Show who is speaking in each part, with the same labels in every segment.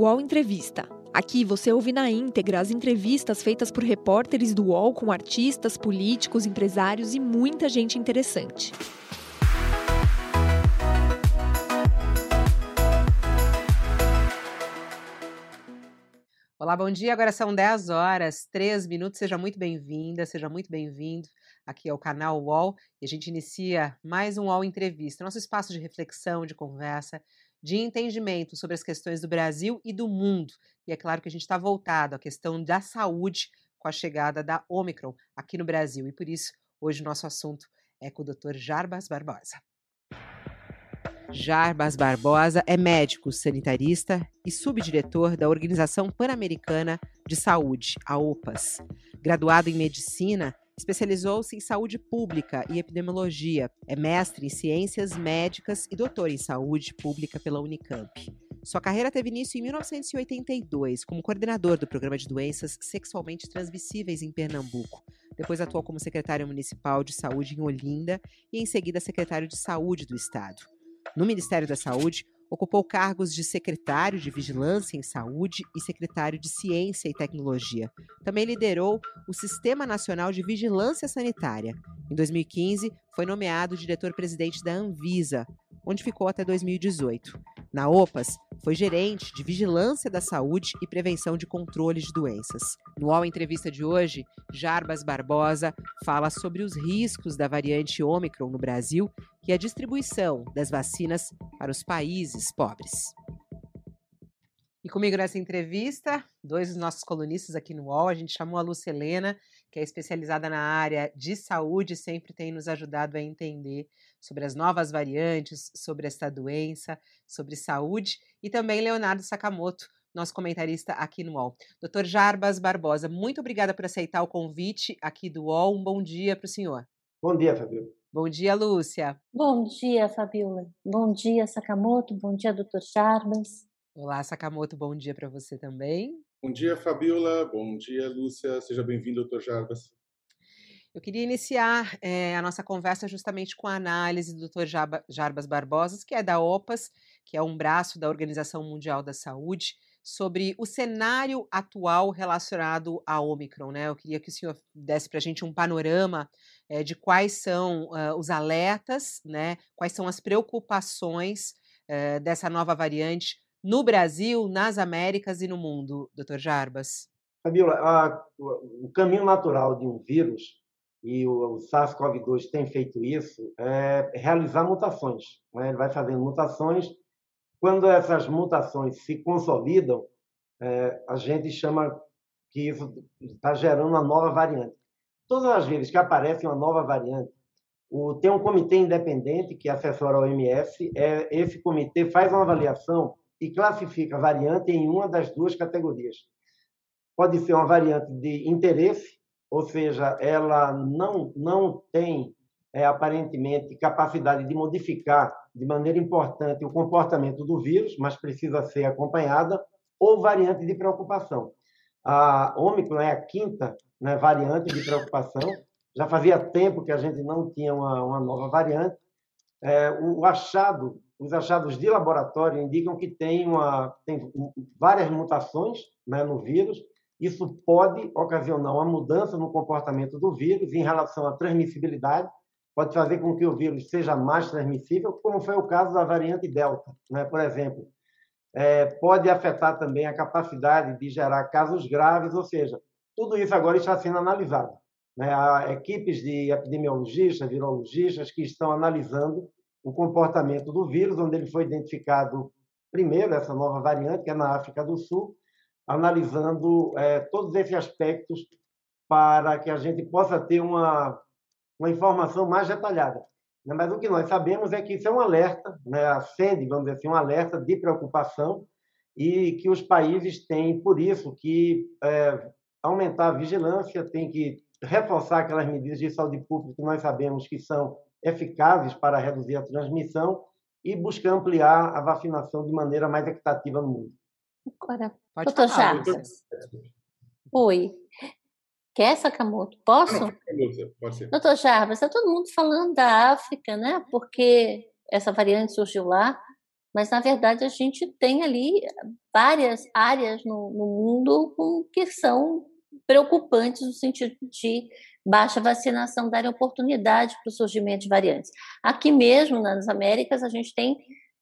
Speaker 1: UOL Entrevista. Aqui você ouve na íntegra as entrevistas feitas por repórteres do UOL com artistas, políticos, empresários e muita gente interessante.
Speaker 2: Olá, bom dia. Agora são 10 horas, 3 minutos. Seja muito bem-vinda, seja muito bem-vindo aqui ao canal UOL. E a gente inicia mais um UOL Entrevista, nosso espaço de reflexão, de conversa, de entendimento sobre as questões do Brasil e do mundo. E é claro que a gente está voltado à questão da saúde com a chegada da Omicron aqui no Brasil. E por isso, hoje o nosso assunto é com o Dr. Jarbas Barbosa. Jarbas Barbosa é médico sanitarista e subdiretor da Organização Pan-Americana de Saúde, a OPAS. Graduado em medicina, especializou-se em saúde pública e epidemiologia. É mestre em ciências médicas e doutor em saúde pública pela Unicamp. Sua carreira teve início em 1982 como coordenador do programa de doenças sexualmente transmissíveis em Pernambuco. Depois atuou como secretário municipal de saúde em Olinda e, em seguida, secretário de saúde do estado. No Ministério da Saúde, ocupou cargos de secretário de Vigilância em Saúde e secretário de Ciência e Tecnologia. Também liderou o Sistema Nacional de Vigilância Sanitária. Em 2015, foi nomeado diretor-presidente da Anvisa, onde ficou até 2018. Na OPAS, foi gerente de Vigilância da Saúde e Prevenção de Controle de Doenças. No UOL Entrevista de hoje, Jarbas Barbosa fala sobre os riscos da variante Ômicron no Brasil e a distribuição das vacinas para os países pobres. E comigo nessa entrevista, dois dos nossos colunistas aqui no UOL, a gente chamou a Lucelena, que é especializada na área de saúde, sempre tem nos ajudado a entender sobre as novas variantes, sobre esta doença, sobre saúde, e também Leonardo Sakamoto, nosso comentarista aqui no UOL. Doutor Jarbas Barbosa, muito obrigada por aceitar o convite aqui do UOL. Um bom dia para o senhor.
Speaker 3: Bom dia, Fabiola.
Speaker 2: Bom dia, Lúcia.
Speaker 4: Bom dia, Fabiola. Bom dia, Sakamoto. Bom dia, doutor Jarbas.
Speaker 2: Olá, Sakamoto, bom dia para você também.
Speaker 5: Bom dia, Fabiola. Bom dia, Lúcia. Seja bem-vindo, doutor Jarbas.
Speaker 2: Eu queria iniciar é, a nossa conversa justamente com a análise do Dr. Jarbas Barbosa, que é da OPAS, que é um braço da Organização Mundial da Saúde, sobre o cenário atual relacionado à Omicron. Né? Eu queria que o senhor desse para a gente um panorama é, de quais são uh, os alertas, né? quais são as preocupações uh, dessa nova variante no Brasil, nas Américas e no mundo, doutor Jarbas.
Speaker 3: Fabiola, a, o caminho natural de um vírus e o, o SARS-CoV-2 tem feito isso, é realizar mutações. Né? Ele vai fazendo mutações. Quando essas mutações se consolidam, é, a gente chama que isso está gerando uma nova variante. Todas as vezes que aparece uma nova variante, o, tem um comitê independente que assessora a OMS. É, esse comitê faz uma avaliação e classifica a variante em uma das duas categorias. Pode ser uma variante de interesse, ou seja, ela não, não tem é, aparentemente capacidade de modificar de maneira importante o comportamento do vírus, mas precisa ser acompanhada, ou variante de preocupação. A Ômicron é a quinta né, variante de preocupação. Já fazia tempo que a gente não tinha uma, uma nova variante. É, o achado, os achados de laboratório indicam que tem, uma, tem várias mutações né, no vírus, isso pode ocasionar uma mudança no comportamento do vírus em relação à transmissibilidade, pode fazer com que o vírus seja mais transmissível, como foi o caso da variante Delta, né? por exemplo. É, pode afetar também a capacidade de gerar casos graves, ou seja, tudo isso agora está sendo analisado. Né? Há equipes de epidemiologistas, virologistas que estão analisando o comportamento do vírus, onde ele foi identificado primeiro, essa nova variante, que é na África do Sul, analisando é, todos esses aspectos para que a gente possa ter uma, uma informação mais detalhada. Né? Mas o que nós sabemos é que isso é um alerta, né? acende, vamos dizer assim, um alerta de preocupação e que os países têm, por isso, que é, aumentar a vigilância, tem que reforçar aquelas medidas de saúde pública que nós sabemos que são eficazes para reduzir a transmissão e buscar ampliar a vacinação de maneira mais equitativa no mundo.
Speaker 4: Agora, Pode doutor falar, Oi. Quer, Sakamoto? Posso? Não, pode ser. Doutor Jarbas, está todo mundo falando da África, né? Porque essa variante surgiu lá. Mas, na verdade, a gente tem ali várias áreas no, no mundo com, que são preocupantes no sentido de baixa vacinação darem oportunidade para o surgimento de variantes. Aqui mesmo, nas Américas, a gente tem,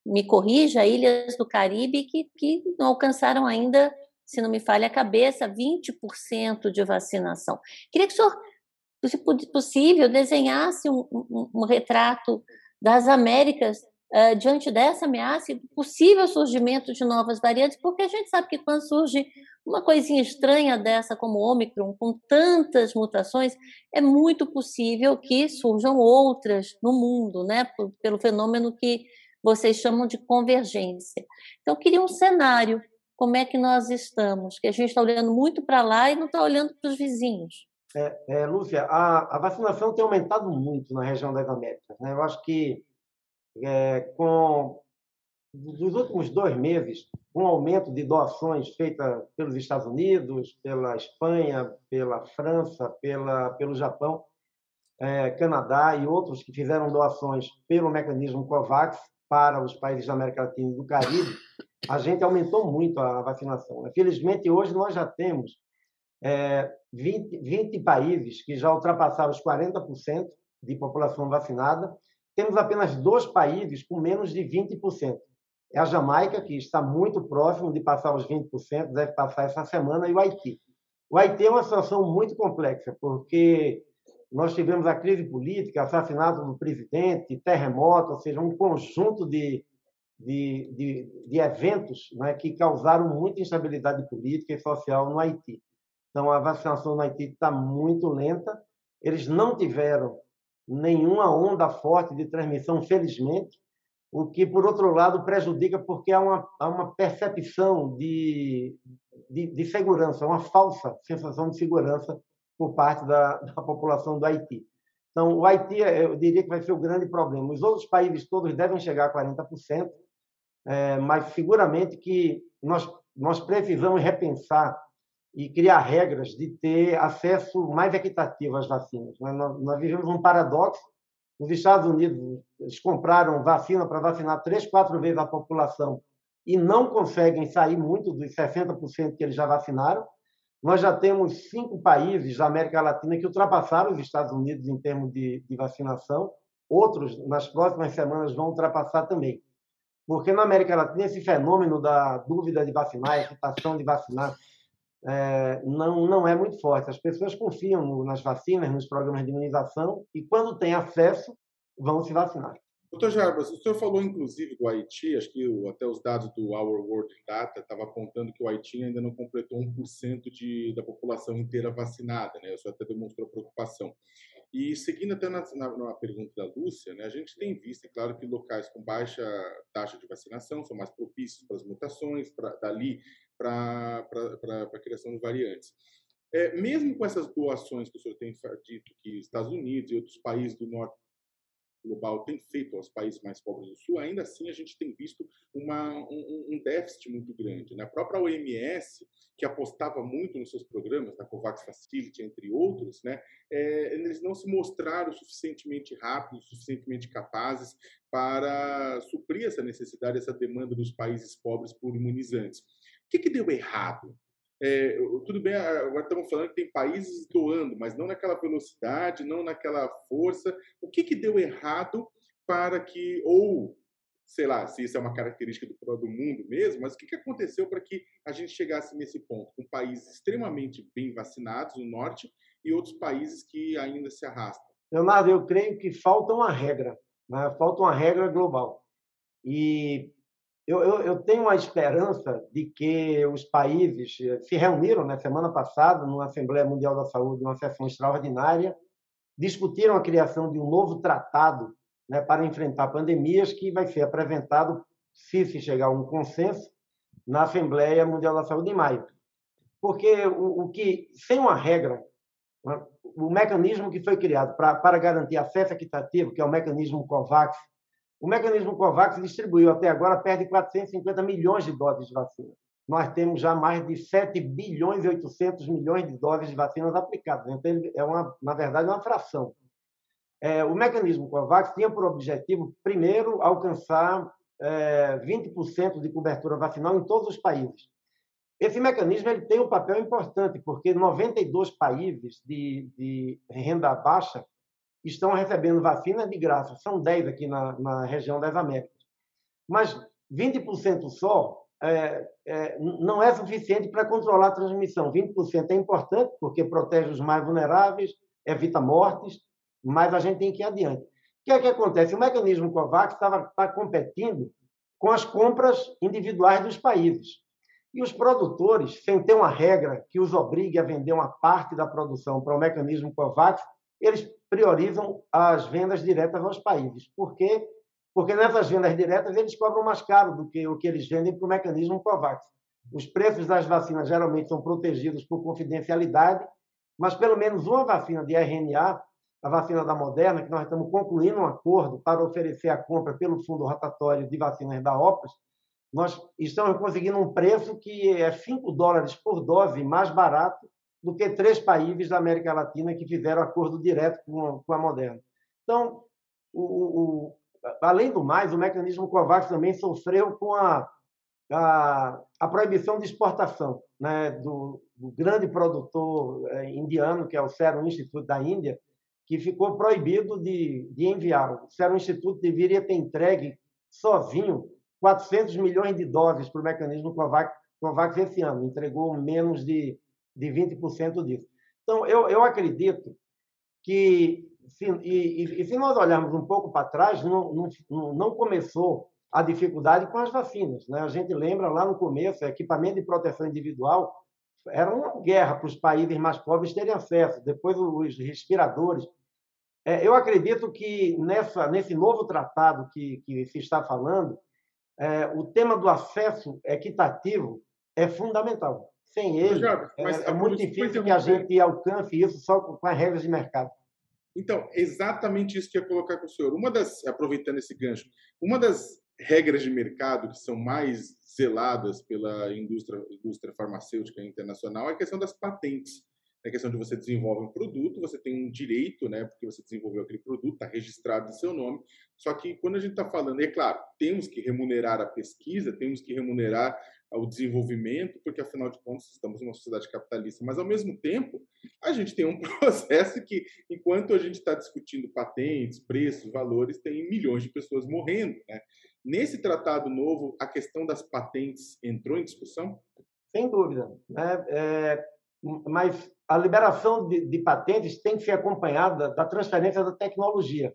Speaker 4: me corrija, ilhas do Caribe que, que não alcançaram ainda, se não me falha a cabeça, 20% de vacinação. Queria que o senhor, se possível, desenhasse um, um, um retrato das Américas uh, diante dessa ameaça e do possível surgimento de novas variantes, porque a gente sabe que quando surge uma coisinha estranha dessa como o Omicron, com tantas mutações, é muito possível que surjam outras no mundo, né, pelo fenômeno que vocês chamam de convergência. Então, eu queria um cenário, como é que nós estamos, que a gente está olhando muito para lá e não está olhando para os vizinhos.
Speaker 3: É, é, Lúcia, a, a, vacinação tem aumentado muito na região das Américas. Né? Eu acho que é, com dos últimos dois meses, um aumento de doações feitas pelos Estados Unidos, pela Espanha, pela França, pela, pelo Japão, é, Canadá e outros que fizeram doações pelo mecanismo COVAX para os países da América Latina e do Caribe, a gente aumentou muito a vacinação. Felizmente, hoje nós já temos é, 20, 20 países que já ultrapassaram os 40% de população vacinada temos apenas dois países com menos de 20%. É a Jamaica, que está muito próximo de passar os 20%, deve passar essa semana, e o Haiti. O Haiti é uma situação muito complexa, porque nós tivemos a crise política, assassinato do presidente, terremoto, ou seja, um conjunto de, de, de, de eventos né, que causaram muita instabilidade política e social no Haiti. Então, a vacinação no Haiti está muito lenta. Eles não tiveram nenhuma onda forte de transmissão, felizmente, o que, por outro lado, prejudica porque há uma, há uma percepção de, de, de, segurança, uma falsa sensação de segurança por parte da, da população do Haiti. Então, o Haiti, eu diria que vai ser o grande problema. Os outros países todos devem chegar a 40%, é, mas seguramente que nós, nós precisamos repensar e criar regras de ter acesso mais equitativo às vacinas. Né? Nós, vivemos um paradoxo. Os Estados Unidos eles compraram vacina para vacinar três, quatro vezes a população e não conseguem sair muito dos 60% que eles já vacinaram. Nós já temos cinco países da América Latina que ultrapassaram os Estados Unidos em termos de, de vacinação. Outros, nas próximas semanas, vão ultrapassar também. Porque na América Latina, esse fenômeno da dúvida de vacinar, hesitação de vacinar, é, não, não é muito forte. As pessoas confiam nas vacinas, nos programas de imunização, e quando têm acesso, vão se vacinar.
Speaker 5: Doutor Jarbas, o senhor falou inclusive do Haiti, acho que até os dados do Our World Data estavam apontando que o Haiti ainda não completou 1% de, da população inteira vacinada, né? O senhor até demonstrou preocupação. E seguindo até na, na, na, pergunta da Lúcia, né, a gente tem visto, é claro, que locais com baixa taxa de vacinação são mais propícios para as mutações, pra, dali para a criação de variantes. É, mesmo com essas doações que o senhor tem dito que Estados Unidos e outros países do norte global têm feito aos países mais pobres do Sul, ainda assim a gente tem visto uma, um, um, déficit muito grande. Né? A própria OMS, que apostava muito nos seus programas, na COVAX Facility, entre outros, né? É, eles não se mostraram suficientemente rápidos, suficientemente capazes para suprir essa necessidade, essa demanda dos países pobres por imunizantes. Que, que deu errado? É, tudo bem, agora estamos falando que tem países doando, mas não naquela velocidade, não naquela força. O que, que deu errado para que, ou sei lá, se isso é uma característica do, do mundo mesmo, mas o que, que aconteceu para que a gente chegasse nesse ponto, com países extremamente bem vacinados no norte e outros países que ainda se arrastam?
Speaker 3: Leonardo, eu creio que falta uma regra, né? falta uma regra global. E eu, eu, eu, tenho uma esperança de que os países eh, se reuniram na né, semana passada, numa Assembleia Mundial da Saúde, uma sessão extraordinária, discutiram a criação de um novo tratado né, para enfrentar pandemias, que vai ser apresentado, se se chegar a um consenso, na Assembleia Mundial da Saúde em maio. Porque o, o que, sem uma regra, né, o mecanismo que foi criado para garantir acesso equitativo, que é o mecanismo COVAX, o mecanismo COVAX distribuiu até agora perto de 450 milhões de doses de vacina. Nós temos já mais de 7 bilhões e 800 milhões de doses de vacinas aplicadas. Então, é uma, na verdade, uma fração. É, o mecanismo COVAX tinha por objetivo, primeiro, alcançar é, 20% de cobertura vacinal em todos os países. Esse mecanismo ele tem um papel importante, porque 92 países de, de renda baixa estão recebendo vacinas de graça. São 10 aqui na, na região das Américas. Mas 20% só é, é, não é suficiente para controlar a transmissão. 20% é importante, porque protege os mais vulneráveis, evita mortes, mas a gente tem que ir adiante. O que é que acontece? O mecanismo COVAX está competindo com as compras individuais dos países. E os produtores, sem ter uma regra que os obrigue a vender uma parte da produção para o mecanismo COVAX, eles priorizam as vendas diretas aos países. Por quê? Porque nessas vendas diretas eles cobram mais caro do que o que eles vendem para o mecanismo COVAX. Os preços das vacinas geralmente são protegidos por confidencialidade, mas pelo menos uma vacina de RNA, a vacina da Moderna, que nós estamos concluindo um acordo para oferecer a compra pelo fundo rotatório de vacinas da OPAS, nós estamos conseguindo um preço que é 5 dólares por dose mais barato do que três países da América Latina que fizeram acordo direto com, a Moderna. Então, o, o, além do mais, o mecanismo COVAX também sofreu com a, a, a proibição de exportação né, do, do grande produtor é, indiano, que é o Serum Institute da Índia, que ficou proibido de, de enviar. O Serum Institute deveria ter entregue sozinho 400 milhões de doses para o mecanismo COVAX, COVAX esse ano, entregou menos de, de 20% disso. Então, eu, eu acredito que se, e, e, se nós olharmos um pouco para trás, não, não, não começou a dificuldade com as vacinas. Né? A gente lembra lá no começo, equipamento de proteção individual era uma guerra para os países mais pobres terem acesso. Depois, os respiradores. É, eu acredito que nessa, nesse novo tratado que, que se está falando, é, o tema do acesso equitativo é fundamental. Sem ele, é, é muito difícil que a gente alcance isso só com as regras de mercado.
Speaker 5: Então, exatamente isso que eu ia colocar com o senhor. Uma das, aproveitando esse gancho, uma das regras de mercado que são mais zeladas pela indústria, indústria farmacêutica internacional é a questão das patentes. É a questão de você desenvolve um produto, você tem um direito, né, porque você desenvolveu aquele produto, está registrado em seu nome. Só que quando a gente está falando, é claro, temos que remunerar a pesquisa, temos que remunerar o desenvolvimento, porque afinal de contas estamos numa sociedade capitalista, mas ao mesmo tempo a gente tem um processo que, enquanto a gente está discutindo patentes, preços, valores, tem milhões de pessoas morrendo. Né? Nesse tratado novo, a questão das patentes entrou em discussão?
Speaker 3: Sem dúvida. Né? É, mas a liberação de, de, patentes tem que ser acompanhada da transferência da tecnologia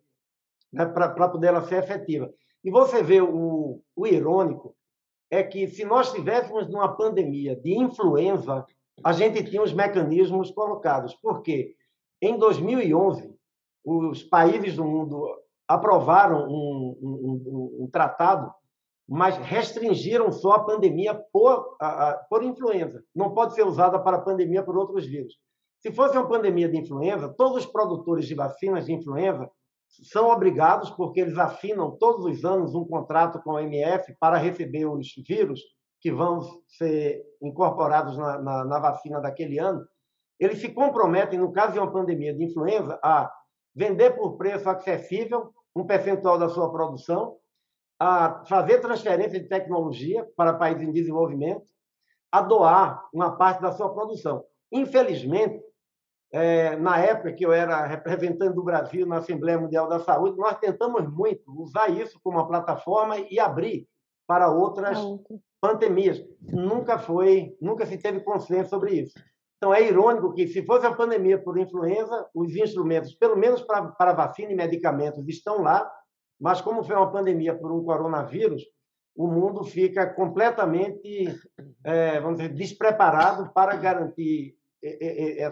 Speaker 3: né? para poder ela ser efetiva. E você vê o, o irônico é que se nós estivéssemos numa pandemia de influenza, a gente tinha os mecanismos colocados. Por quê? Em 2011, os países do mundo aprovaram um, um, um, um tratado, mas restringiram só a pandemia por, a, a, por influenza. Não pode ser usada para a pandemia por outros vírus. Se fosse uma pandemia de influenza, todos os produtores de vacinas de influenza são obrigados, porque eles assinam todos os anos um contrato com a MF para receber os vírus que vão ser incorporados na, na, na, vacina daquele ano, eles se comprometem, no caso de uma pandemia de influenza, a vender por preço acessível um percentual da sua produção, a fazer transferência de tecnologia para países em desenvolvimento, a doar uma parte da sua produção. Infelizmente, é, na época que eu era representante do Brasil na Assembleia Mundial da Saúde, nós tentamos muito usar isso como uma plataforma e abrir para outras pandemias. Nunca foi, nunca se teve consenso sobre isso. Então é irônico que se fosse a pandemia por influenza, os instrumentos, pelo menos para, para vacina e medicamentos, estão lá, mas como foi uma pandemia por um coronavírus, o mundo fica completamente, é, vamos dizer, despreparado para garantir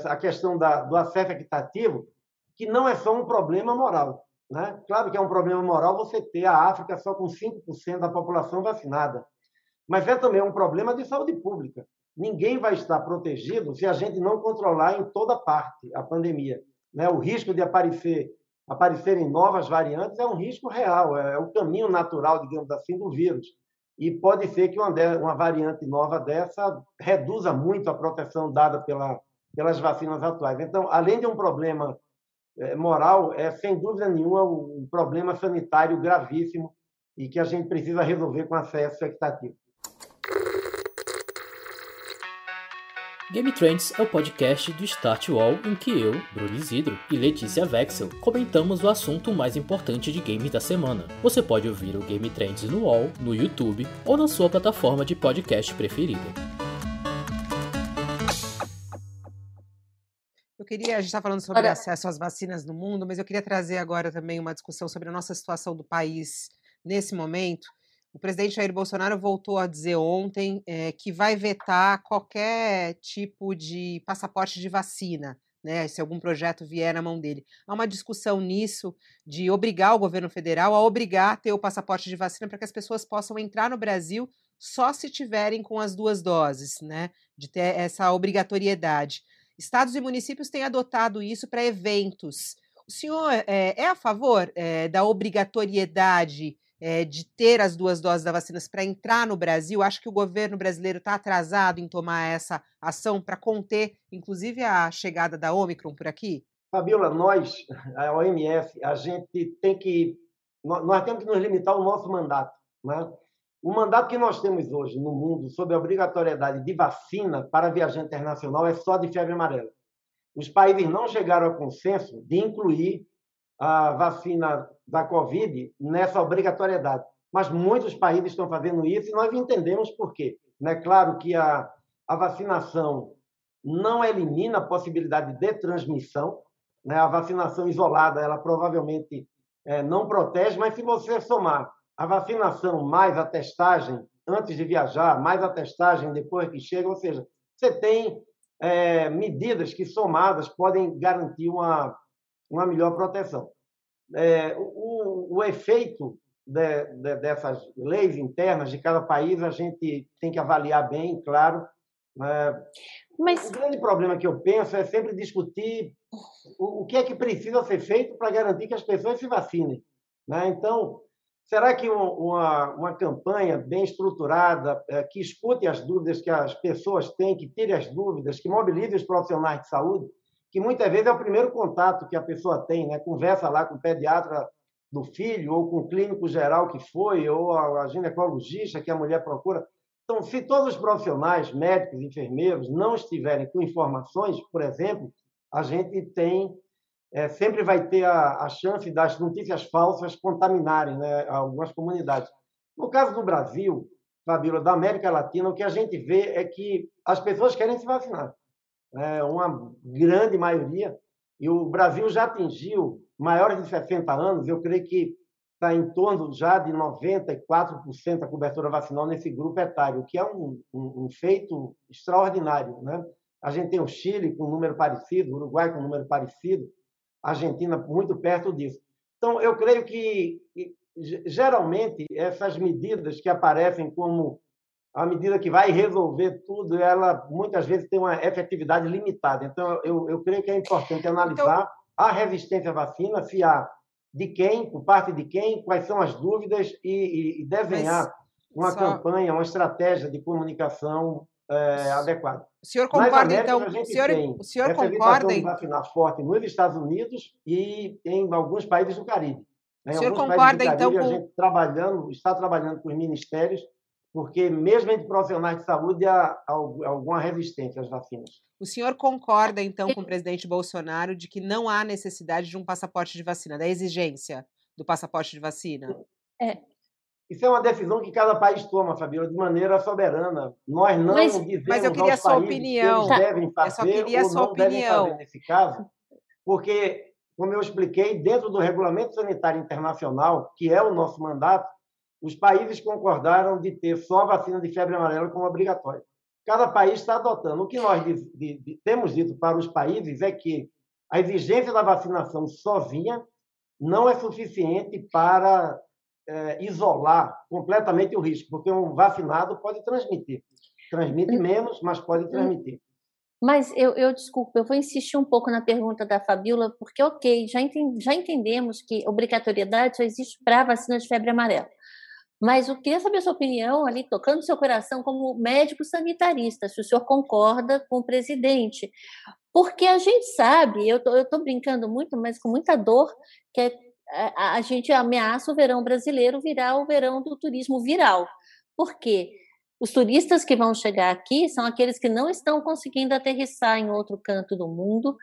Speaker 3: a questão da, do acesso equitativo, que não é só um problema moral. Né? Claro que é um problema moral você ter a África só com 5% da população vacinada, mas é também um problema de saúde pública. Ninguém vai estar protegido se a gente não controlar em toda parte a pandemia. Né? O risco de aparecer aparecerem novas variantes é um risco real, é o caminho natural, digamos assim, do vírus. E pode ser que uma, uma variante nova dessa reduza muito a proteção dada pela, pelas vacinas atuais. Então, além de um problema é, moral, é sem dúvida nenhuma um problema sanitário gravíssimo e que a gente precisa resolver com acesso expectativa.
Speaker 6: Game Trends é o podcast do Start Wall em que eu, Bruno Isidro e Letícia Vexel comentamos o assunto mais importante de games da semana. Você pode ouvir o Game Trends no Wall, no YouTube ou na sua plataforma de podcast preferida.
Speaker 2: Eu queria, a gente está falando sobre Olha... acesso às vacinas no mundo, mas eu queria trazer agora também uma discussão sobre a nossa situação do país nesse momento. O presidente Jair Bolsonaro voltou a dizer ontem é, que vai vetar qualquer tipo de passaporte de vacina, né? Se algum projeto vier na mão dele. Há uma discussão nisso de obrigar o governo federal a obrigar a ter o passaporte de vacina para que as pessoas possam entrar no Brasil só se tiverem com as duas doses, né? De ter essa obrigatoriedade. Estados e municípios têm adotado isso para eventos. O senhor é, é a favor é, da obrigatoriedade é, de ter as duas doses da vacina para entrar no Brasil. Acho que o governo brasileiro está atrasado em tomar essa ação para conter, inclusive, a chegada da Omicron por aqui?
Speaker 3: Fabiola, nós, a OMS, a gente tem que. Nós temos que nos limitar ao nosso mandato. Né? O mandato que nós temos hoje no mundo sobre a obrigatoriedade de vacina para viajante internacional é só de febre amarela. Os países não chegaram ao consenso de incluir a vacina da Covid nessa obrigatoriedade. Mas muitos países estão fazendo isso e nós entendemos por quê. É claro que a, a vacinação não elimina a possibilidade de transmissão. Né? A vacinação isolada, ela provavelmente é, não protege, mas se você somar a vacinação mais a testagem antes de viajar, mais a testagem depois que chega, ou seja, você tem é, medidas que somadas podem garantir uma uma melhor proteção. É, o, o, efeito de, de, dessas leis internas de cada país a gente tem que avaliar bem, claro. Né? Mas... O grande problema que eu penso é sempre discutir o, o que é que precisa ser feito para garantir que as pessoas se vacinem. Né? Então, será que uma, uma campanha bem estruturada, é, que escute as dúvidas que as pessoas têm, que tire as dúvidas, que mobilize os profissionais de saúde, que muitas vezes é o primeiro contato que a pessoa tem, né? Conversa lá com o pediatra do filho, ou com o clínico geral que foi, ou a ginecologista que a mulher procura. Então, se todos os profissionais, médicos, enfermeiros, não estiverem com informações, por exemplo, a gente tem é, sempre vai ter a, a, chance das notícias falsas contaminarem né, algumas comunidades. No caso do Brasil, Fabíola, da América Latina, o que a gente vê é que as pessoas querem se vacinar é, uma grande maioria, e o Brasil já atingiu maiores de 60 anos, eu creio que está em torno já de 94% a cobertura vacinal nesse grupo etário, o que é um, um, um, feito extraordinário. Né? A gente tem o Chile com um número parecido, o Uruguai com um número parecido, a Argentina muito perto disso. Então, eu creio que, geralmente, essas medidas que aparecem como a medida que vai resolver tudo, ela muitas vezes tem uma efetividade limitada. Então, eu, eu creio que é importante analisar então... a resistência à vacina, se há de quem, por parte de quem, quais são as dúvidas e, e, desenhar Mas, uma só... campanha, uma estratégia de comunicação é, adequada.
Speaker 2: O senhor concorda, então? O senhor, o senhor concorda?
Speaker 3: de vacinar forte nos Estados Unidos e em alguns países do Caribe.
Speaker 2: Em o senhor concorda,
Speaker 3: Caribe,
Speaker 2: então, com...
Speaker 3: a gente trabalhando, está trabalhando com os ministérios porque mesmo entre profissionais de saúde há alguma resistência às vacinas.
Speaker 2: O senhor concorda, então, com o presidente Bolsonaro de que não há necessidade de um passaporte de vacina, da exigência do passaporte de vacina?
Speaker 3: É. Isso é uma decisão que cada país toma, Fabiola, de maneira soberana. Nós não
Speaker 2: mas,
Speaker 3: dizemos
Speaker 2: mas eu queria
Speaker 3: aos
Speaker 2: sua opinião.
Speaker 3: que eles devem fazer
Speaker 2: eu só queria
Speaker 3: ou
Speaker 2: sua
Speaker 3: não
Speaker 2: opinião.
Speaker 3: devem fazer nesse caso, porque, como eu expliquei, dentro do Regulamento Sanitário Internacional, que é o nosso mandato, os países concordaram de ter só a vacina de febre amarela como obrigatória. Cada país está adotando. O que nós de, de, de, temos dito para os países é que a exigência da vacinação sozinha não é suficiente para é, isolar completamente o risco, porque um vacinado pode transmitir. Transmite hum. menos, mas pode hum. transmitir.
Speaker 4: Mas eu, eu desculpa, eu vou insistir um pouco na pergunta da Fabiola, porque, ok, já, já entendemos que obrigatoriedade só existe para a vacina de febre amarela. Mas eu queria saber a sua opinião, ali, tocando seu coração, como médico sanitarista, se o senhor concorda com o presidente. Porque a gente sabe, eu estou brincando muito, mas com muita dor, que é, a, a gente ameaça o verão brasileiro virar o verão do turismo viral. Por quê? Os turistas que vão chegar aqui são aqueles que não estão conseguindo aterrissar em outro canto do mundo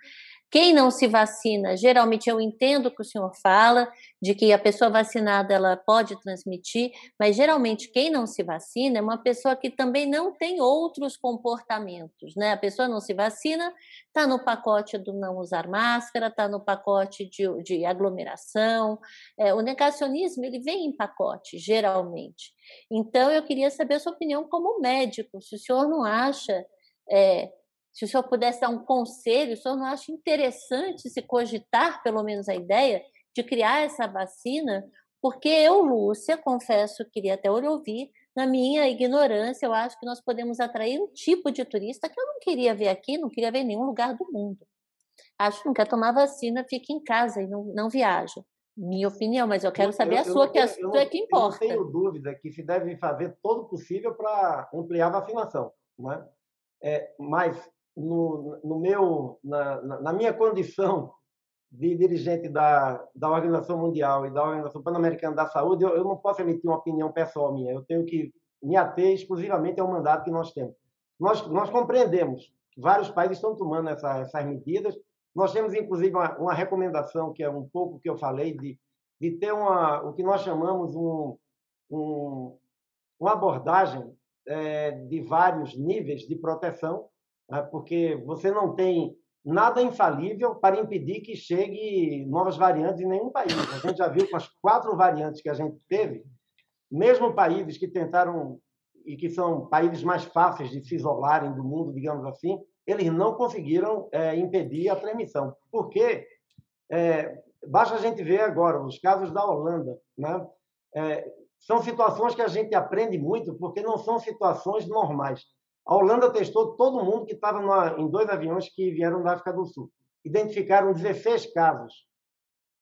Speaker 4: quem não se vacina, geralmente eu entendo o que o senhor fala, de que a pessoa vacinada ela pode transmitir, mas geralmente quem não se vacina é uma pessoa que também não tem outros comportamentos, né? A pessoa não se vacina, está no pacote do não usar máscara, está no pacote de, de aglomeração. É, o negacionismo ele vem em pacote, geralmente. Então eu queria saber a sua opinião como médico, se o senhor não acha é, se o senhor pudesse dar um conselho, o senhor não acha interessante se cogitar, pelo menos, a ideia de criar essa vacina? Porque eu, Lúcia, confesso, queria até ouvir, na minha ignorância, eu acho que nós podemos atrair um tipo de turista que eu não queria ver aqui, não queria ver em nenhum lugar do mundo. Acho que não quer tomar vacina, fique em casa e não, não viaja. Minha opinião, mas eu quero saber eu, a sua, eu, que a sua é que importa.
Speaker 3: Eu não tenho dúvida que se deve fazer todo o possível para ampliar a vacinação. Né? É, mas no, no meu, na, na, minha condição de dirigente da, da Organização Mundial e da Organização Pan-Americana da Saúde, eu, eu não posso emitir uma opinião pessoal minha. Eu tenho que me ater exclusivamente ao mandato que nós temos. Nós, nós compreendemos que vários países estão tomando essa, essas medidas. Nós temos, inclusive, uma, uma, recomendação, que é um pouco que eu falei, de, de ter uma, o que nós chamamos um, um uma abordagem é, de vários níveis de proteção? Porque você não tem nada infalível para impedir que chegue novas variantes em nenhum país. A gente já viu com as quatro variantes que a gente teve, mesmo países que tentaram e que são países mais fáceis de se isolarem do mundo, digamos assim, eles não conseguiram é, impedir a transmissão. Porque é, basta a gente ver agora os casos da Holanda, né? É, são situações que a gente aprende muito porque não são situações normais. A Holanda testou todo mundo que estava em dois aviões que vieram da África do Sul. Identificaram 16 casos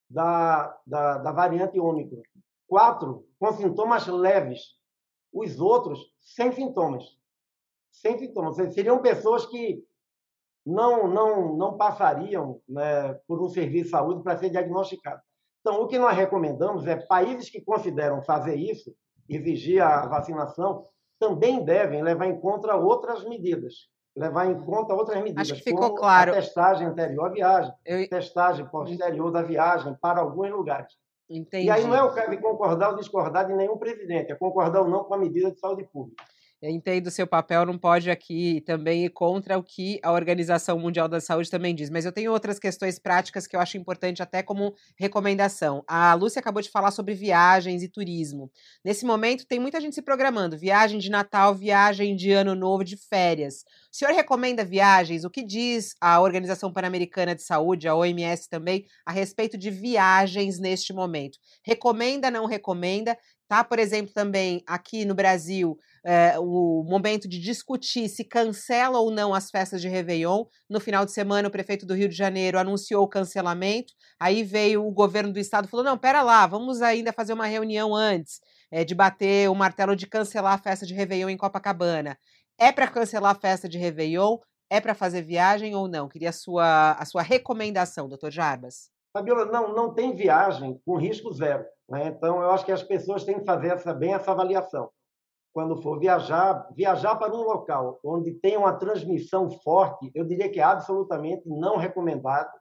Speaker 3: da, da, da variante Ômicron. Quatro com sintomas leves. Os outros sem sintomas. Sem sintomas. Seriam pessoas que não, não, não passariam né, por um serviço de saúde para ser diagnosticado. Então, o que nós recomendamos é países que consideram fazer isso, exigir a vacinação, também devem levar em conta outras medidas. Levar em conta outras medidas.
Speaker 2: Acho que ficou claro.
Speaker 3: A testagem anterior à viagem, Eu... testagem posterior da viagem para alguns lugares.
Speaker 2: Entendi.
Speaker 3: E aí não é o caso de concordar ou discordar de nenhum presidente, é concordar ou não com a medida de saúde pública.
Speaker 2: Entendo o seu papel, não pode aqui também ir contra o que a Organização Mundial da Saúde também diz, mas eu tenho outras questões práticas que eu acho importante até como recomendação. A Lúcia acabou de falar sobre viagens e turismo. Nesse momento tem muita gente se programando, viagem de Natal, viagem de Ano Novo, de férias. O senhor recomenda viagens? O que diz a Organização Pan-Americana de Saúde, a OMS também, a respeito de viagens neste momento? Recomenda, não recomenda? Tá, por exemplo, também aqui no Brasil, é, o momento de discutir se cancela ou não as festas de Réveillon. No final de semana, o prefeito do Rio de Janeiro anunciou o cancelamento. Aí veio o governo do estado e falou: não, pera lá, vamos ainda fazer uma reunião antes é, de bater o martelo de cancelar a festa de Réveillon em Copacabana. É para cancelar a festa de Réveillon? É para fazer viagem ou não? Queria a sua, a sua recomendação, doutor Jarbas.
Speaker 3: Fabiola, não, não tem viagem com risco zero. Né? Então, eu acho que as pessoas têm que fazer essa, bem essa avaliação. Quando for viajar, viajar para um local onde tem uma transmissão forte, eu diria que é absolutamente não recomendado,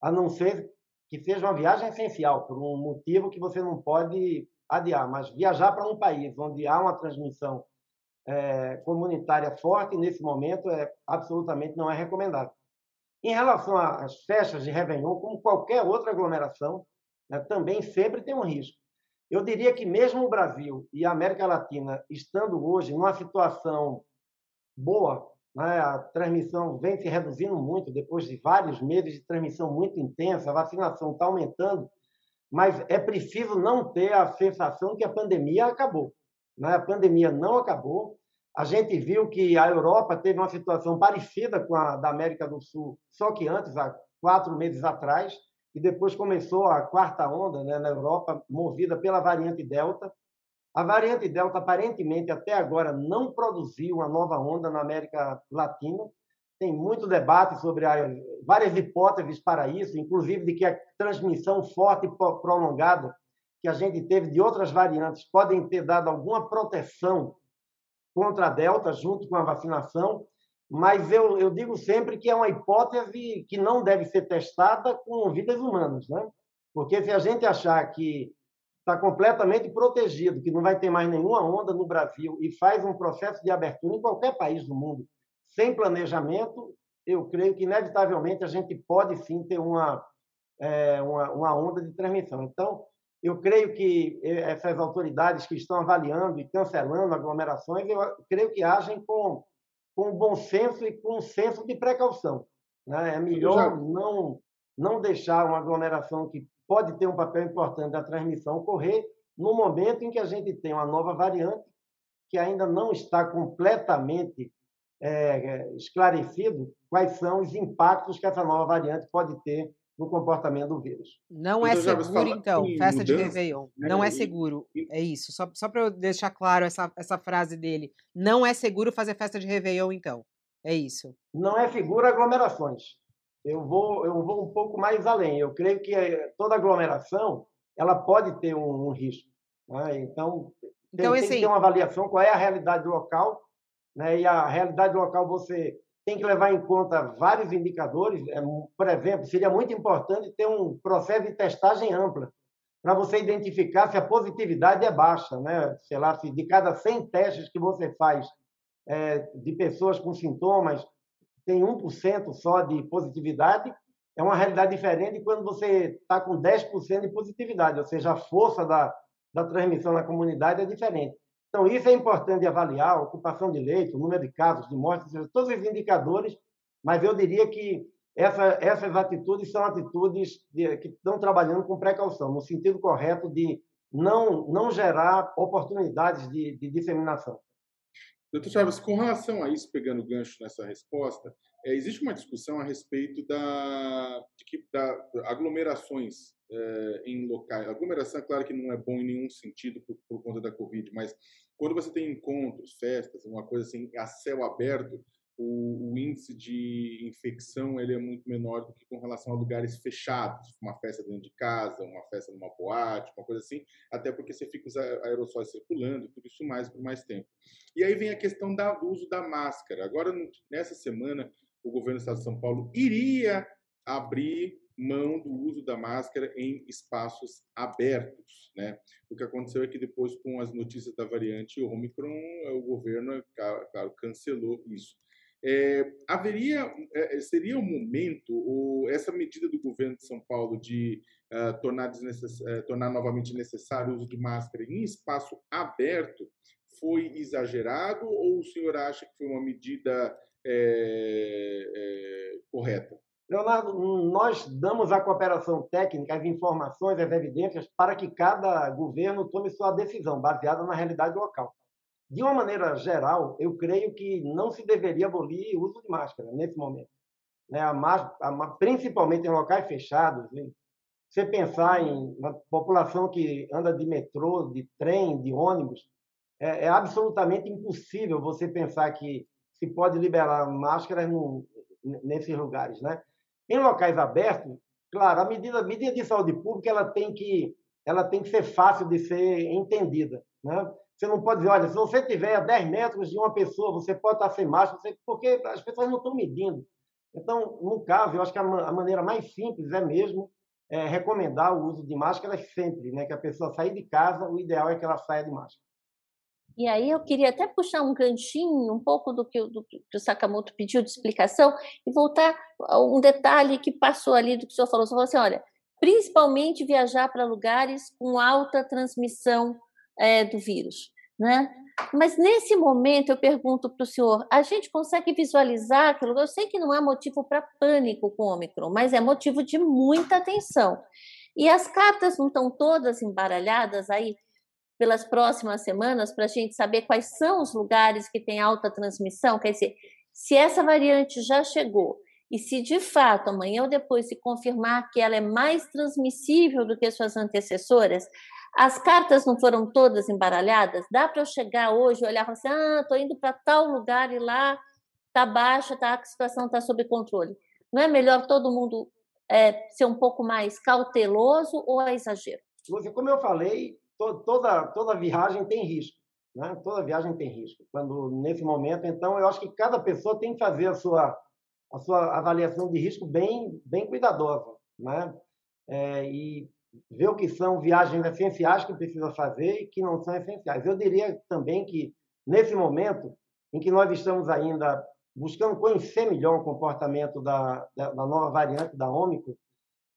Speaker 3: a não ser que seja uma viagem essencial, por um motivo que você não pode adiar. Mas viajar para um país onde há uma transmissão é, comunitária forte, nesse momento, é absolutamente não é recomendado. Em relação às festas de Réveillon, como qualquer outra aglomeração, né, também sempre tem um risco. Eu diria que mesmo o Brasil e a América Latina estando hoje numa situação boa, né, a transmissão vem se reduzindo muito depois de vários meses de transmissão muito intensa, a vacinação está aumentando, mas é preciso não ter a sensação que a pandemia acabou. Né? A pandemia não acabou. A gente viu que a Europa teve uma situação parecida com a da América do Sul, só que antes, há quatro meses atrás, e depois começou a quarta onda né, na Europa, movida pela variante Delta. A variante Delta, aparentemente, até agora, não produziu uma nova onda na América Latina. tem muito debate sobre várias hipóteses para isso, inclusive de que a transmissão forte e prolongada que a gente teve de outras variantes podem ter dado alguma proteção contra a Delta junto com a vacinação, mas eu, eu digo sempre que é uma hipótese que não deve ser testada com vidas humanas, né? Porque se a gente achar que está completamente protegido, que não vai ter mais nenhuma onda no Brasil e faz um processo de abertura em qualquer país do mundo sem planejamento, eu creio que inevitavelmente a gente pode sim ter uma, é, uma, uma onda de transmissão. Então, eu creio que essas autoridades que estão avaliando e cancelando aglomerações, eu creio que agem com, com bom senso e com senso de precaução. Né? É melhor não, não deixar uma aglomeração que pode ter um papel importante da transmissão ocorrer no momento em que a gente tem uma nova variante que ainda não está completamente é, esclarecido quais são os impactos que essa nova variante pode ter no comportamento do vírus.
Speaker 2: Não é seguro, então, festa de Réveillon. Né? Não é seguro. É isso. Só, só para eu deixar claro essa, essa frase dele. Não é seguro fazer festa de Réveillon, então. É isso.
Speaker 3: Não é seguro aglomerações. Eu vou, eu vou um pouco mais além. Eu creio que eh, toda aglomeração ela pode ter um, um risco. Né? Então, tem, então, tem assim, que ter uma avaliação qual é a realidade local. Né? E a realidade local você tem que levar em conta vários indicadores. É, por exemplo, seria muito importante ter um processo de testagem ampla para você identificar se a positividade é baixa, né? Sei lá, se de cada 100 testes que você faz é, de pessoas com sintomas, tem 1% só de positividade, é uma realidade diferente quando você está com 10% de positividade, ou seja, a força da, da transmissão na comunidade é diferente. Então, isso é importante avaliar, a ocupação de leito, o número de casos, de mortes, todos os indicadores, mas eu diria que essa, essas atitudes são atitudes de, que estão trabalhando com precaução, no sentido correto de não, não gerar oportunidades de, de disseminação.
Speaker 5: Doutor Chaves, com relação a isso, pegando o gancho nessa resposta, é, existe uma discussão a respeito da, de que, da aglomerações é, em locais. Aglomeração, é claro que não é bom em nenhum sentido por, por, conta da Covid, mas quando você tem encontros, festas, uma coisa assim, a céu aberto, o, o, índice de infecção ele é muito menor do que com relação a lugares fechados, uma festa dentro de casa, uma festa numa boate, uma coisa assim, até porque você fica os aerossóis circulando, tudo isso mais por mais tempo. E aí vem a questão da, do uso da máscara. Agora, nessa semana, o governo do estado de São Paulo iria abrir mão do uso da máscara em espaços abertos, né? O que aconteceu é que depois, com as notícias da variante Omicron, o governo, claro, cancelou isso. É, haveria, é, seria o um momento, ou essa medida do governo de São Paulo de uh, tornar, uh, tornar novamente necessário o uso de máscara em espaço aberto foi exagerado ou o senhor acha que foi uma medida é, é correta?
Speaker 3: Leonardo, nós damos à cooperação técnica as informações, as evidências para que cada governo tome sua decisão baseada na realidade local. De uma maneira geral, eu creio que não se deveria abolir o uso de máscara nesse momento. Né? Principalmente em locais fechados. Né? Você pensar em uma população que anda de metrô, de trem, de ônibus, é, é absolutamente impossível você pensar que se pode liberar máscaras nesses lugares. Né? Em locais abertos, claro, a medida, a medida de saúde pública ela tem, que, ela tem que ser fácil de ser entendida. Né? Você não pode dizer, olha, se você tiver a 10 metros de uma pessoa, você pode estar sem máscara, porque as pessoas não estão medindo. Então, no caso, eu acho que a, maneira mais simples é mesmo é, recomendar o uso de máscaras sempre, né? Que a pessoa sair de casa, o ideal é que ela saia de máscara.
Speaker 4: E aí eu queria até puxar um ganchinho, um pouco do que, do que o Sakamoto pediu de explicação, e voltar a um detalhe que passou ali do que o senhor falou. O senhor falou assim, olha, principalmente viajar para lugares com alta transmissão é, do vírus, né? Mas nesse momento eu pergunto para o senhor: a gente consegue visualizar aquilo? Eu sei que não é motivo para pânico com o Ômicron, mas é motivo de muita atenção. E as cartas não estão todas embaralhadas aí pelas próximas semanas para a gente saber quais são os lugares que têm alta transmissão? Quer dizer, se essa variante já chegou e se de fato amanhã ou depois se confirmar que ela é mais transmissível do que suas antecessoras, as cartas não foram todas embaralhadas? Dá para eu chegar hoje e olhar e falar assim: ah, estou indo para tal lugar e lá está baixa, tá, a situação está sob controle. Não é melhor todo mundo é, ser um pouco mais cauteloso ou é exagero?
Speaker 3: Como eu falei, to, toda, toda viagem tem risco. Né? Toda viagem tem risco. Quando nesse momento, então, eu acho que cada pessoa tem que fazer a sua, a sua avaliação de risco bem, bem cuidadosa. Né? É, e ver o que são viagens essenciais que precisa fazer e que não são essenciais. Eu diria também que, nesse momento em que nós estamos ainda buscando conhecer melhor o comportamento da, da, da nova variante da Ômicron,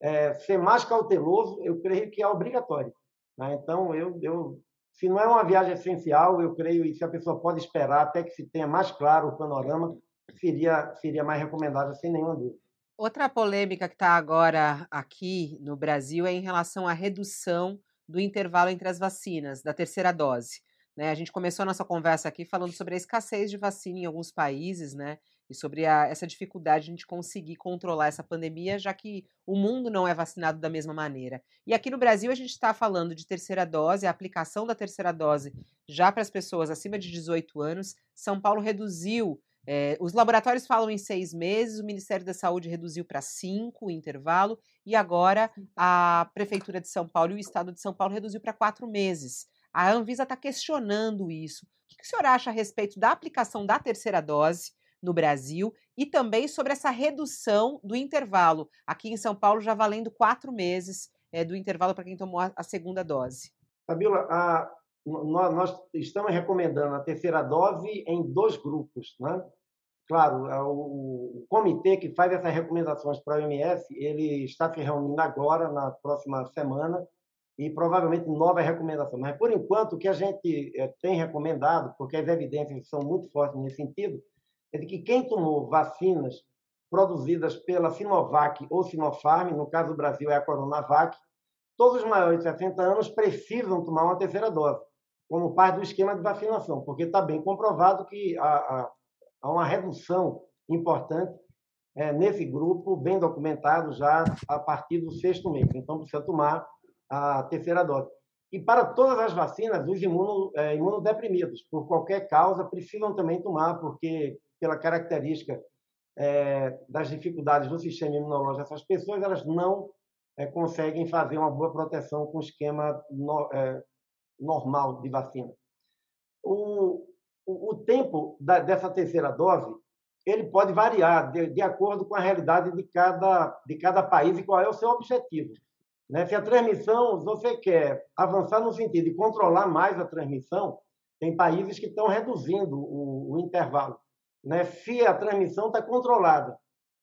Speaker 3: é, ser mais cauteloso, eu creio que é obrigatório. Né? Então, eu, eu, se não é uma viagem essencial, eu creio, e se a pessoa pode esperar até que se tenha mais claro o panorama, seria, seria mais recomendável, sem nenhuma dúvida.
Speaker 2: Outra polêmica que está agora aqui no Brasil é em relação à redução do intervalo entre as vacinas, da terceira dose. Né? A gente começou a nossa conversa aqui falando sobre a escassez de vacina em alguns países, né? E sobre a, essa dificuldade de a gente conseguir controlar essa pandemia, já que o mundo não é vacinado da mesma maneira. E aqui no Brasil a gente está falando de terceira dose, a aplicação da terceira dose já para as pessoas acima de 18 anos. São Paulo reduziu é, os laboratórios falam em seis meses, o Ministério da Saúde reduziu para cinco o intervalo, e agora a Prefeitura de São Paulo e o Estado de São Paulo reduziu para quatro meses. A Anvisa está questionando isso. O que o senhor acha a respeito da aplicação da terceira dose no Brasil e também sobre essa redução do intervalo? Aqui em São Paulo, já valendo quatro meses é, do intervalo para quem tomou a, a segunda dose.
Speaker 3: Fabiola, a, nós, nós, estamos recomendando a terceira dose em dois grupos. Né? Claro, o, o comitê que faz essas recomendações para a OMS, ele está se reunindo agora, na próxima semana, e provavelmente novas recomendações. Mas, por enquanto, o que a gente eh, tem recomendado, porque as evidências são muito fortes nesse sentido, é de que quem tomou vacinas produzidas pela Sinovac ou Sinopharm, no caso do Brasil é a Coronavac, todos os maiores de 60 anos precisam tomar uma terceira dose, como parte do esquema de vacinação, porque está bem comprovado que há, há uma redução importante é, nesse grupo, bem documentado já a partir do sexto mês. Então, precisa tomar a terceira dose. E para todas as vacinas, os imuno, é, imunodeprimidos, por qualquer causa, precisam também tomar, porque pela característica é, das dificuldades do sistema imunológico dessas pessoas, elas não é, conseguem fazer uma boa proteção com o esquema no, é, normal de vacina. O, o, o tempo da, dessa terceira dose ele pode variar de, de acordo com a realidade de cada, de cada país e qual é o seu objetivo. Né? Se a transmissão, você quer avançar no sentido de controlar mais a transmissão, tem países que estão reduzindo o, o intervalo. Né? Se a transmissão está controlada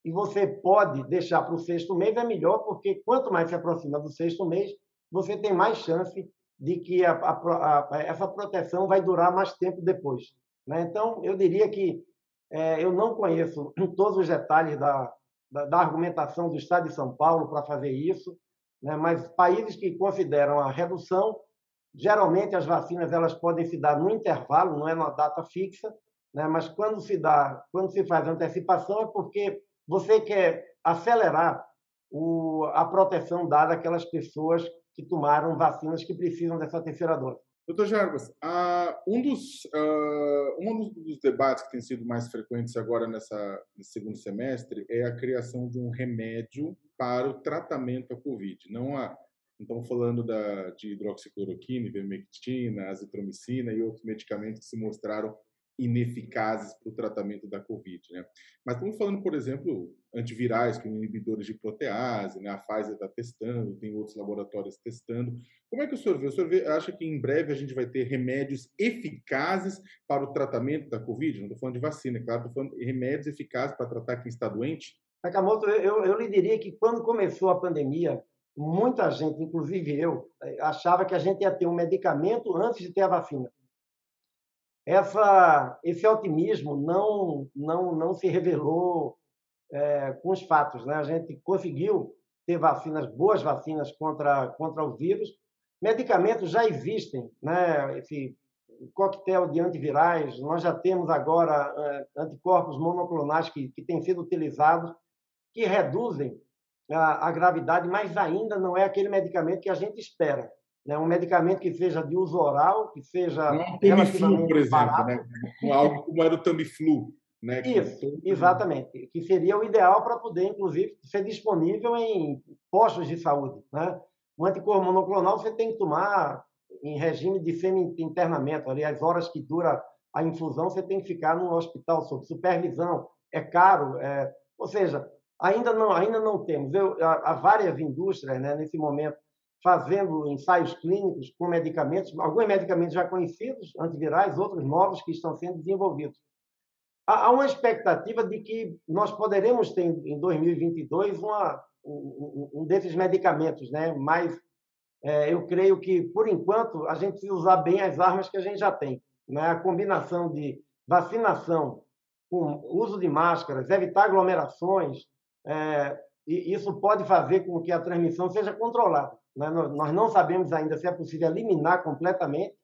Speaker 3: e você pode deixar para o sexto mês, é melhor, porque quanto mais se aproxima do sexto mês, você tem mais chance de que a, a, a, essa proteção vai durar mais tempo depois. Né? Então, eu diria que é, eu não conheço todos os detalhes da, da, da argumentação do Estado de São Paulo para fazer isso, né? mas países que consideram a redução, geralmente as vacinas elas podem se dar no intervalo, não é na data fixa, né? mas quando se dá, quando se faz antecipação é porque você quer acelerar o, a proteção dada àquelas pessoas que tomaram vacinas que precisam dessa terceira dose.
Speaker 5: Doutor Jarbas, um, dos, uh, um dos debates que tem sido mais frequentes agora nessa, nesse segundo semestre é a criação de um remédio para o tratamento da Covid. Não há, estamos falando da, de hidroxicloroquina, ivermectina, azitromicina e outros medicamentos que se mostraram ineficazes para o tratamento da Covid. Né? Mas estamos falando, por exemplo, antivirais, como inibidores de protease, né? a Pfizer está testando, tem outros laboratórios testando. Como é que o senhor vê? O senhor vê, acha que em breve a gente vai ter remédios eficazes para o tratamento da Covid? Não estou falando de vacina, é claro, estou falando de remédios eficazes para tratar quem está doente?
Speaker 3: Sakamoto, eu, eu lhe diria que quando começou a pandemia, muita gente, inclusive eu, eh, achava que a gente ia ter um medicamento antes de ter a vacina essa, esse otimismo não, não, não se revelou é, com os fatos. Né? A gente conseguiu ter vacinas, boas vacinas contra, contra o vírus. Medicamentos já existem, né? esse coquetel de antivirais, nós já temos agora é, anticorpos monoclonais que, que têm sido utilizados, que reduzem a, a gravidade, mas ainda não é aquele medicamento que a gente espera né, um medicamento que seja de uso oral, que seja
Speaker 5: é um Tamiflu, por exemplo, barato. né? algo como era o Tamiflu. Né,
Speaker 3: Isso, todo... exatamente. Que seria o ideal para poder, inclusive, ser disponível em postos de saúde. Né? O anticorpo monoclonal você tem que tomar em regime de semi-internamento, ali as horas que dura a infusão, você tem que ficar no hospital sob supervisão, é caro, é... ou seja, ainda não, ainda não temos. Eu, há, várias indústrias né, nesse momento fazendo ensaios clínicos com medicamentos, alguns medicamentos já conhecidos, antivirais, outros novos que estão sendo desenvolvidos. Há uma expectativa de que nós poderemos ter em 2022 uma, um, desses medicamentos, né? mas é, eu creio que, por enquanto, a gente precisa usar bem as armas que a gente já tem. Né? A combinação de vacinação com uso de máscaras, evitar aglomerações, é, e isso pode fazer com que a transmissão seja controlada. Né? Nós não sabemos ainda se é possível eliminar completamente,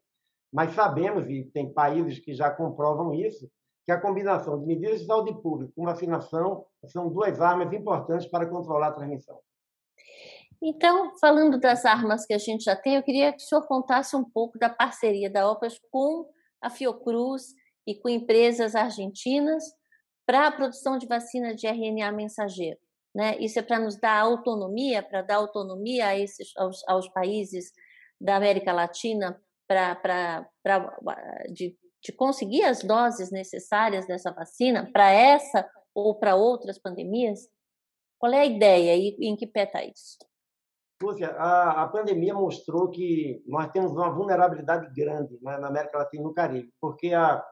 Speaker 3: mas sabemos, e tem países que já comprovam isso, que a combinação de medidas de saúde pública com vacinação são duas armas importantes para controlar a transmissão.
Speaker 4: Então, falando das armas que a gente já tem, eu queria que o senhor contasse um pouco da parceria da OPAS com a Fiocruz e com empresas argentinas para a produção de vacina de RNA mensageiro. Né? Isso é para nos dar autonomia, para dar autonomia a esses, aos, aos países da América Latina para de, de conseguir as doses necessárias dessa vacina para essa ou para outras pandemias? Qual é a ideia e em que pé está isso?
Speaker 3: Lúcia, a, a pandemia mostrou que nós temos uma vulnerabilidade grande né, na América Latina e no Caribe, porque a,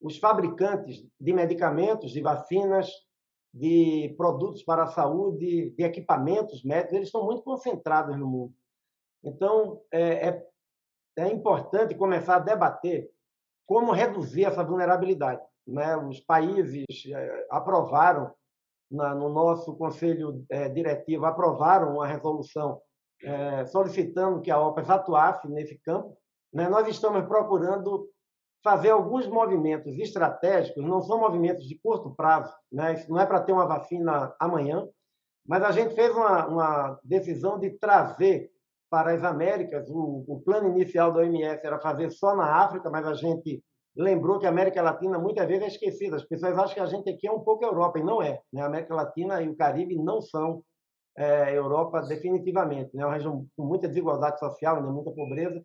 Speaker 3: os fabricantes de medicamentos, de vacinas, de produtos para a saúde, de equipamentos médicos, eles estão muito concentrados no mundo. Então, é, é, é importante começar a debater como reduzir essa vulnerabilidade. Né? Os países é, aprovaram, na, no nosso conselho é, diretivo, aprovaram uma resolução é, solicitando que a OPAS atuasse nesse campo. Né? Nós estamos procurando fazer alguns movimentos estratégicos, não são movimentos de curto prazo, né? Isso não é para ter uma vacina amanhã, mas a gente fez uma, uma decisão de trazer para as Américas, o, o, plano inicial da OMS era fazer só na África, mas a gente lembrou que a América Latina muitas vezes é esquecida. As pessoas acham que a gente aqui é um pouco Europa, e não é. Né? A América Latina e o Caribe não são é, Europa definitivamente. Né? É uma região com muita desigualdade social, né? muita pobreza.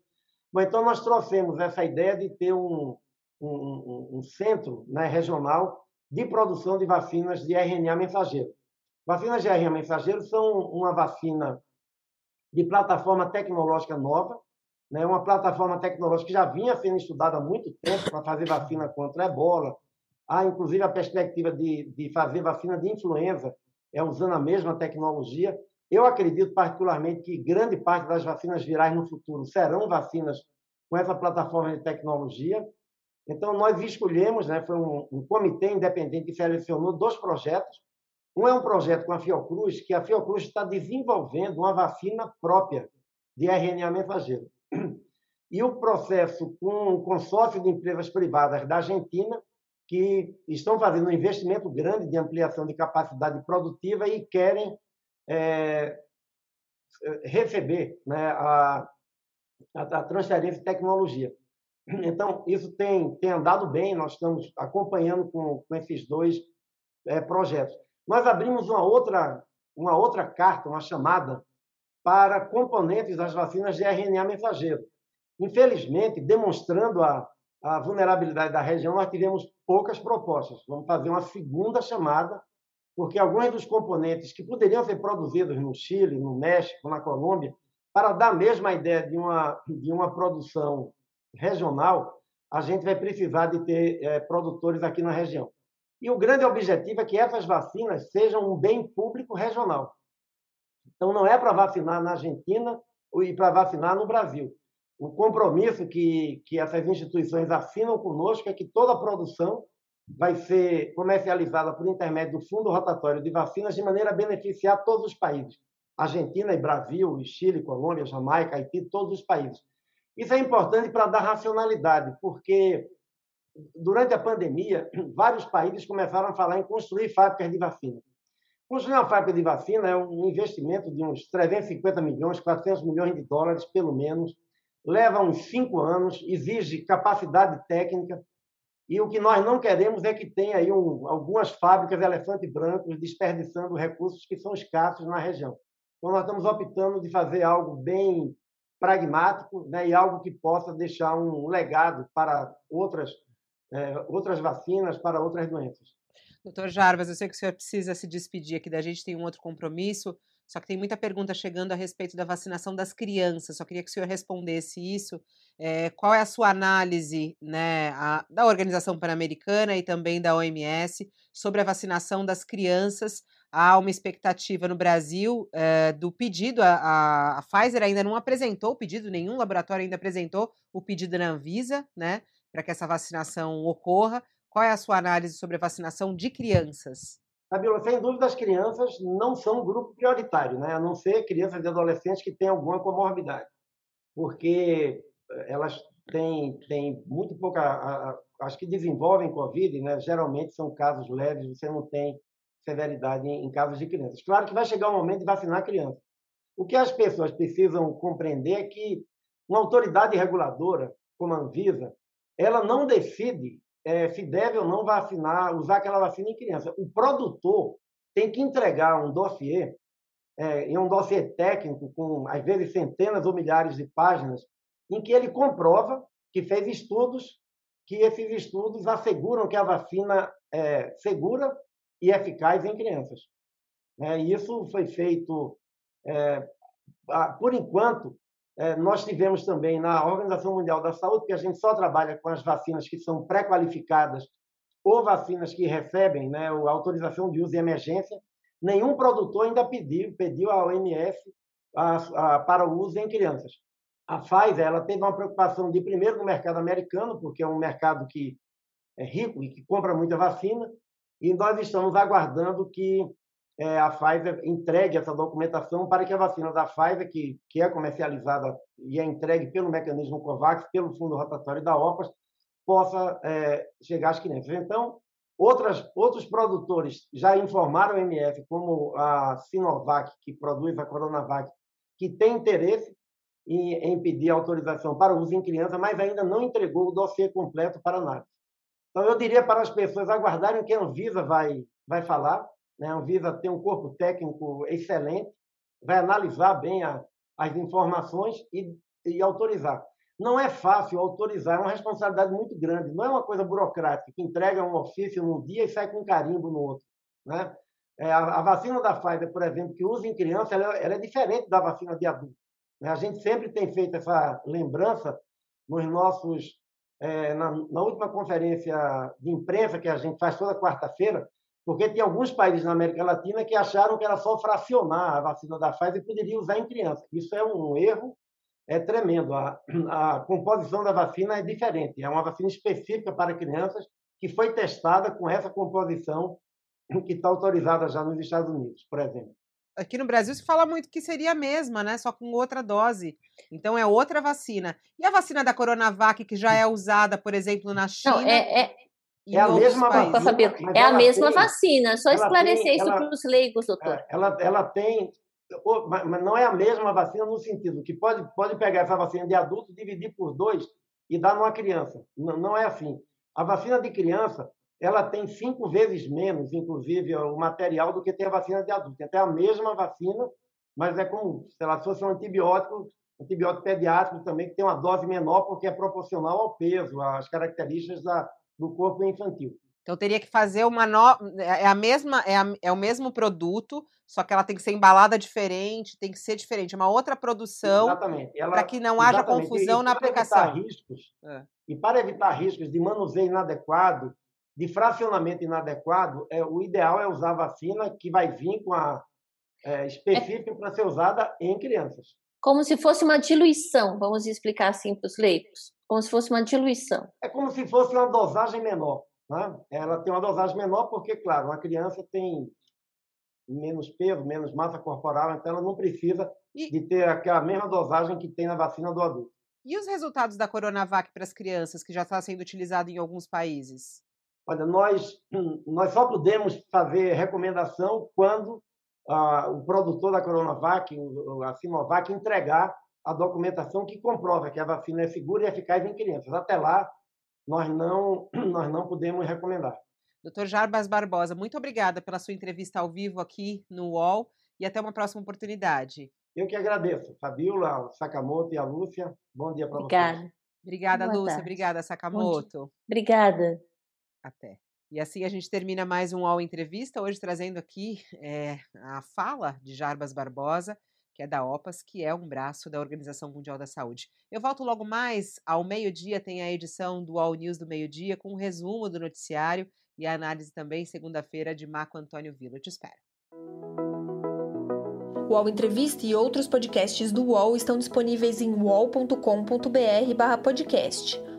Speaker 3: Bom, então, nós trouxemos essa ideia de ter um, um, um centro né, regional de produção de vacinas de RNA mensageiro. Vacinas de RNA mensageiro são uma vacina de plataforma tecnológica nova, né, uma plataforma tecnológica que já vinha sendo estudada há muito tempo para fazer vacina contra a ebola. Há, inclusive, a perspectiva de, de fazer vacina de influenza é usando a mesma tecnologia. Eu acredito particularmente que grande parte das vacinas virais no futuro serão vacinas com essa plataforma de tecnologia. Então, nós escolhemos, né, foi um, um comitê independente que selecionou dois projetos. Um é um projeto com a Fiocruz, que a Fiocruz está desenvolvendo uma vacina própria de RNA mensageiro. E o processo com um consórcio de empresas privadas da Argentina, que estão fazendo um investimento grande de ampliação de capacidade produtiva e querem é, receber né, a, a, a, transferência de tecnologia. Então, isso tem, tem andado bem, nós estamos acompanhando com, com esses dois é, projetos. Nós abrimos uma outra, uma outra carta, uma chamada, para componentes das vacinas de RNA mensageiro. Infelizmente, demonstrando a, a vulnerabilidade da região, nós tivemos poucas propostas. Vamos fazer uma segunda chamada porque alguns dos componentes que poderiam ser produzidos no Chile, no México, na Colômbia, para dar a mesma ideia de uma, de uma produção regional, a gente vai precisar de ter é, produtores aqui na região. E o grande objetivo é que essas vacinas sejam um bem público regional. Então, não é para vacinar na Argentina e para vacinar no Brasil. O compromisso que, que essas instituições assinam conosco é que toda a produção vai ser comercializada por intermédio do Fundo Rotatório de Vacinas de maneira a beneficiar todos os países. Argentina e Brasil, e Chile, Colômbia, Jamaica, Haiti, todos os países. Isso é importante para dar racionalidade, porque durante a pandemia, vários países começaram a falar em construir fábricas de vacina. Construir uma fábrica de vacina é um investimento de uns 350 milhões, 400 milhões de dólares, pelo menos. Leva uns cinco anos, exige capacidade técnica, E o que nós não queremos é que tenha aí um, algumas fábricas elefante brancos desperdiçando recursos que são escassos na região. Então, nós estamos optando de fazer algo bem pragmático né, e algo que possa deixar um legado para outras, é, outras vacinas, para outras doenças.
Speaker 2: Doutor Jarbas, eu sei que o senhor precisa se despedir aqui da gente, tem um outro compromisso, só que tem muita pergunta chegando a respeito da vacinação das crianças. Só queria que o senhor respondesse isso. É, qual é a sua análise né, a, da Organização Pan-Americana e também da OMS sobre a vacinação das crianças? Há uma expectativa no Brasil é, do pedido. A, a, Pfizer ainda não apresentou o pedido, nenhum laboratório ainda apresentou o pedido na Anvisa, né, para que essa vacinação ocorra. Qual é a sua análise sobre a vacinação de crianças?
Speaker 3: Sem dúvida, as crianças não são um grupo prioritário, né? a não ser crianças e adolescentes que têm alguma comorbidade, porque eh, elas têm, têm muito pouca. As que desenvolvem Covid, né? geralmente são casos leves, você não tem severidade em, em casos de crianças. Claro que vai chegar o momento de vacinar a criança. O que as pessoas precisam compreender é que uma autoridade reguladora, como a Anvisa, ela não decide é, se deve ou não vacinar, usar aquela vacina em criança. O produtor tem que entregar um dossiê, é, em um dossiê técnico, com às vezes centenas ou milhares de páginas, em que ele comprova que fez estudos, que esses estudos asseguram que a vacina é segura e eficaz em crianças. É, isso foi feito, é, por enquanto, nós tivemos também na Organização Mundial da Saúde, que a gente só trabalha com as vacinas que são pré-qualificadas ou vacinas que recebem né, a autorização de uso em emergência. Nenhum produtor ainda pediu, pediu à OMS a, a, para o uso em crianças. A Pfizer ela teve uma preocupação de primeiro no mercado americano, porque é um mercado que é rico e que compra muita vacina, e nós estamos aguardando que é, a Pfizer entregue essa documentação para que a vacina da Pfizer, que, que é comercializada e é entregue pelo mecanismo COVAX, pelo fundo rotatório da OPAS, possa é, chegar às crianças. Então, outras, outros produtores já informaram o MF, como a Sinovac, que produz a Coronavac, que tem interesse em, em pedir autorização para uso em criança, mas ainda não entregou o dossiê completo para análise. Então, eu diria para as pessoas aguardarem o que a Anvisa vai, vai falar, né? A Anvisa tem um corpo técnico excelente, vai analisar bem a, as informações e, e autorizar. Não é fácil autorizar, é uma responsabilidade muito grande. Não é uma coisa burocrática, que entrega um ofício num dia e sai com um carimbo no outro. Né? É, a, a, vacina da Pfizer, por exemplo, que usa em criança, ela, ela é diferente da vacina de adulto. Né? A gente sempre tem feito essa lembrança nos nossos. É, na, na última conferência de imprensa que a gente faz toda quarta-feira, porque tem alguns países na América Latina que acharam que era só fracionar a vacina da Pfizer e poderia usar em criança. Isso é um erro é tremendo. A, a composição da vacina é diferente. É uma vacina específica para crianças que foi testada com essa composição que está autorizada já nos Estados Unidos, por exemplo.
Speaker 2: Aqui no Brasil se fala muito que seria a mesma, né? Só com outra dose. Então é outra vacina. E a vacina da Coronavac, que já é usada, por exemplo, na China? Não,
Speaker 4: é, é, é a mesma vacina. É a mesma tem, vacina. Só esclarecer tem, isso para os leigos, doutor.
Speaker 3: É, ela, ela tem. Mas não é a mesma vacina no sentido que pode, pode pegar essa vacina de adulto, dividir por dois e dar numa criança. Não, não é assim. A vacina de criança ela tem cinco vezes menos, inclusive, o material do que tem a vacina de adulto. Tem até a mesma vacina, mas é como se ela fosse um antibiótico, antibiótico pediátrico também, que tem uma dose menor, porque é proporcional ao peso, às características da, do corpo infantil.
Speaker 2: Então teria que fazer uma nova. É, é a mesma, é, a, é o mesmo produto, só que ela tem que ser embalada diferente, tem que ser diferente, é uma outra produção. Para que não haja confusão e, e na aplicação.
Speaker 3: Riscos, é. E para evitar riscos de manuseio inadequado, de fracionamento inadequado, é, o ideal é usar vacina que vai vir com a é, específica para ser usada em crianças.
Speaker 4: Como se fosse uma diluição, vamos explicar assim para os leigos como se fosse uma diluição.
Speaker 3: É como se fosse uma dosagem menor. Né? Ela tem uma dosagem menor porque, claro, uma criança tem menos peso, menos massa corporal, então ela não precisa e... de ter aquela mesma dosagem que tem na vacina do adulto.
Speaker 2: E os resultados da Coronavac para as crianças, que já está sendo utilizado em alguns países?
Speaker 3: Olha, nós, nós só podemos fazer recomendação quando o produtor da Coronavac, a Sinovac, entregar a documentação que comprova que a vacina é segura e eficaz em crianças. Até lá, nós não, nós não podemos recomendar.
Speaker 2: Doutor Jarbas Barbosa, muito obrigada pela sua entrevista ao vivo aqui no UOL e até uma próxima oportunidade.
Speaker 3: Eu que agradeço, Fabiola, o Sakamoto e a Lúcia. Bom dia para
Speaker 4: vocês.
Speaker 3: Obrigada.
Speaker 2: Obrigada, Boa Lúcia. Tarde. Obrigada, Sakamoto.
Speaker 4: Obrigada.
Speaker 2: Até. E assim a gente termina mais um UOL Entrevista, hoje trazendo aqui é, a fala de Jarbas Barbosa, que é da OPAS, que é um braço da Organização Mundial da Saúde. Eu volto logo mais, ao meio-dia tem a edição do All News do meio-dia, com um resumo do noticiário e a análise também, segunda-feira, de Marco Antônio Vila. Eu te espero.
Speaker 1: O UOL Entrevista e outros podcasts do UOL estão disponíveis em uol.com.br/podcast.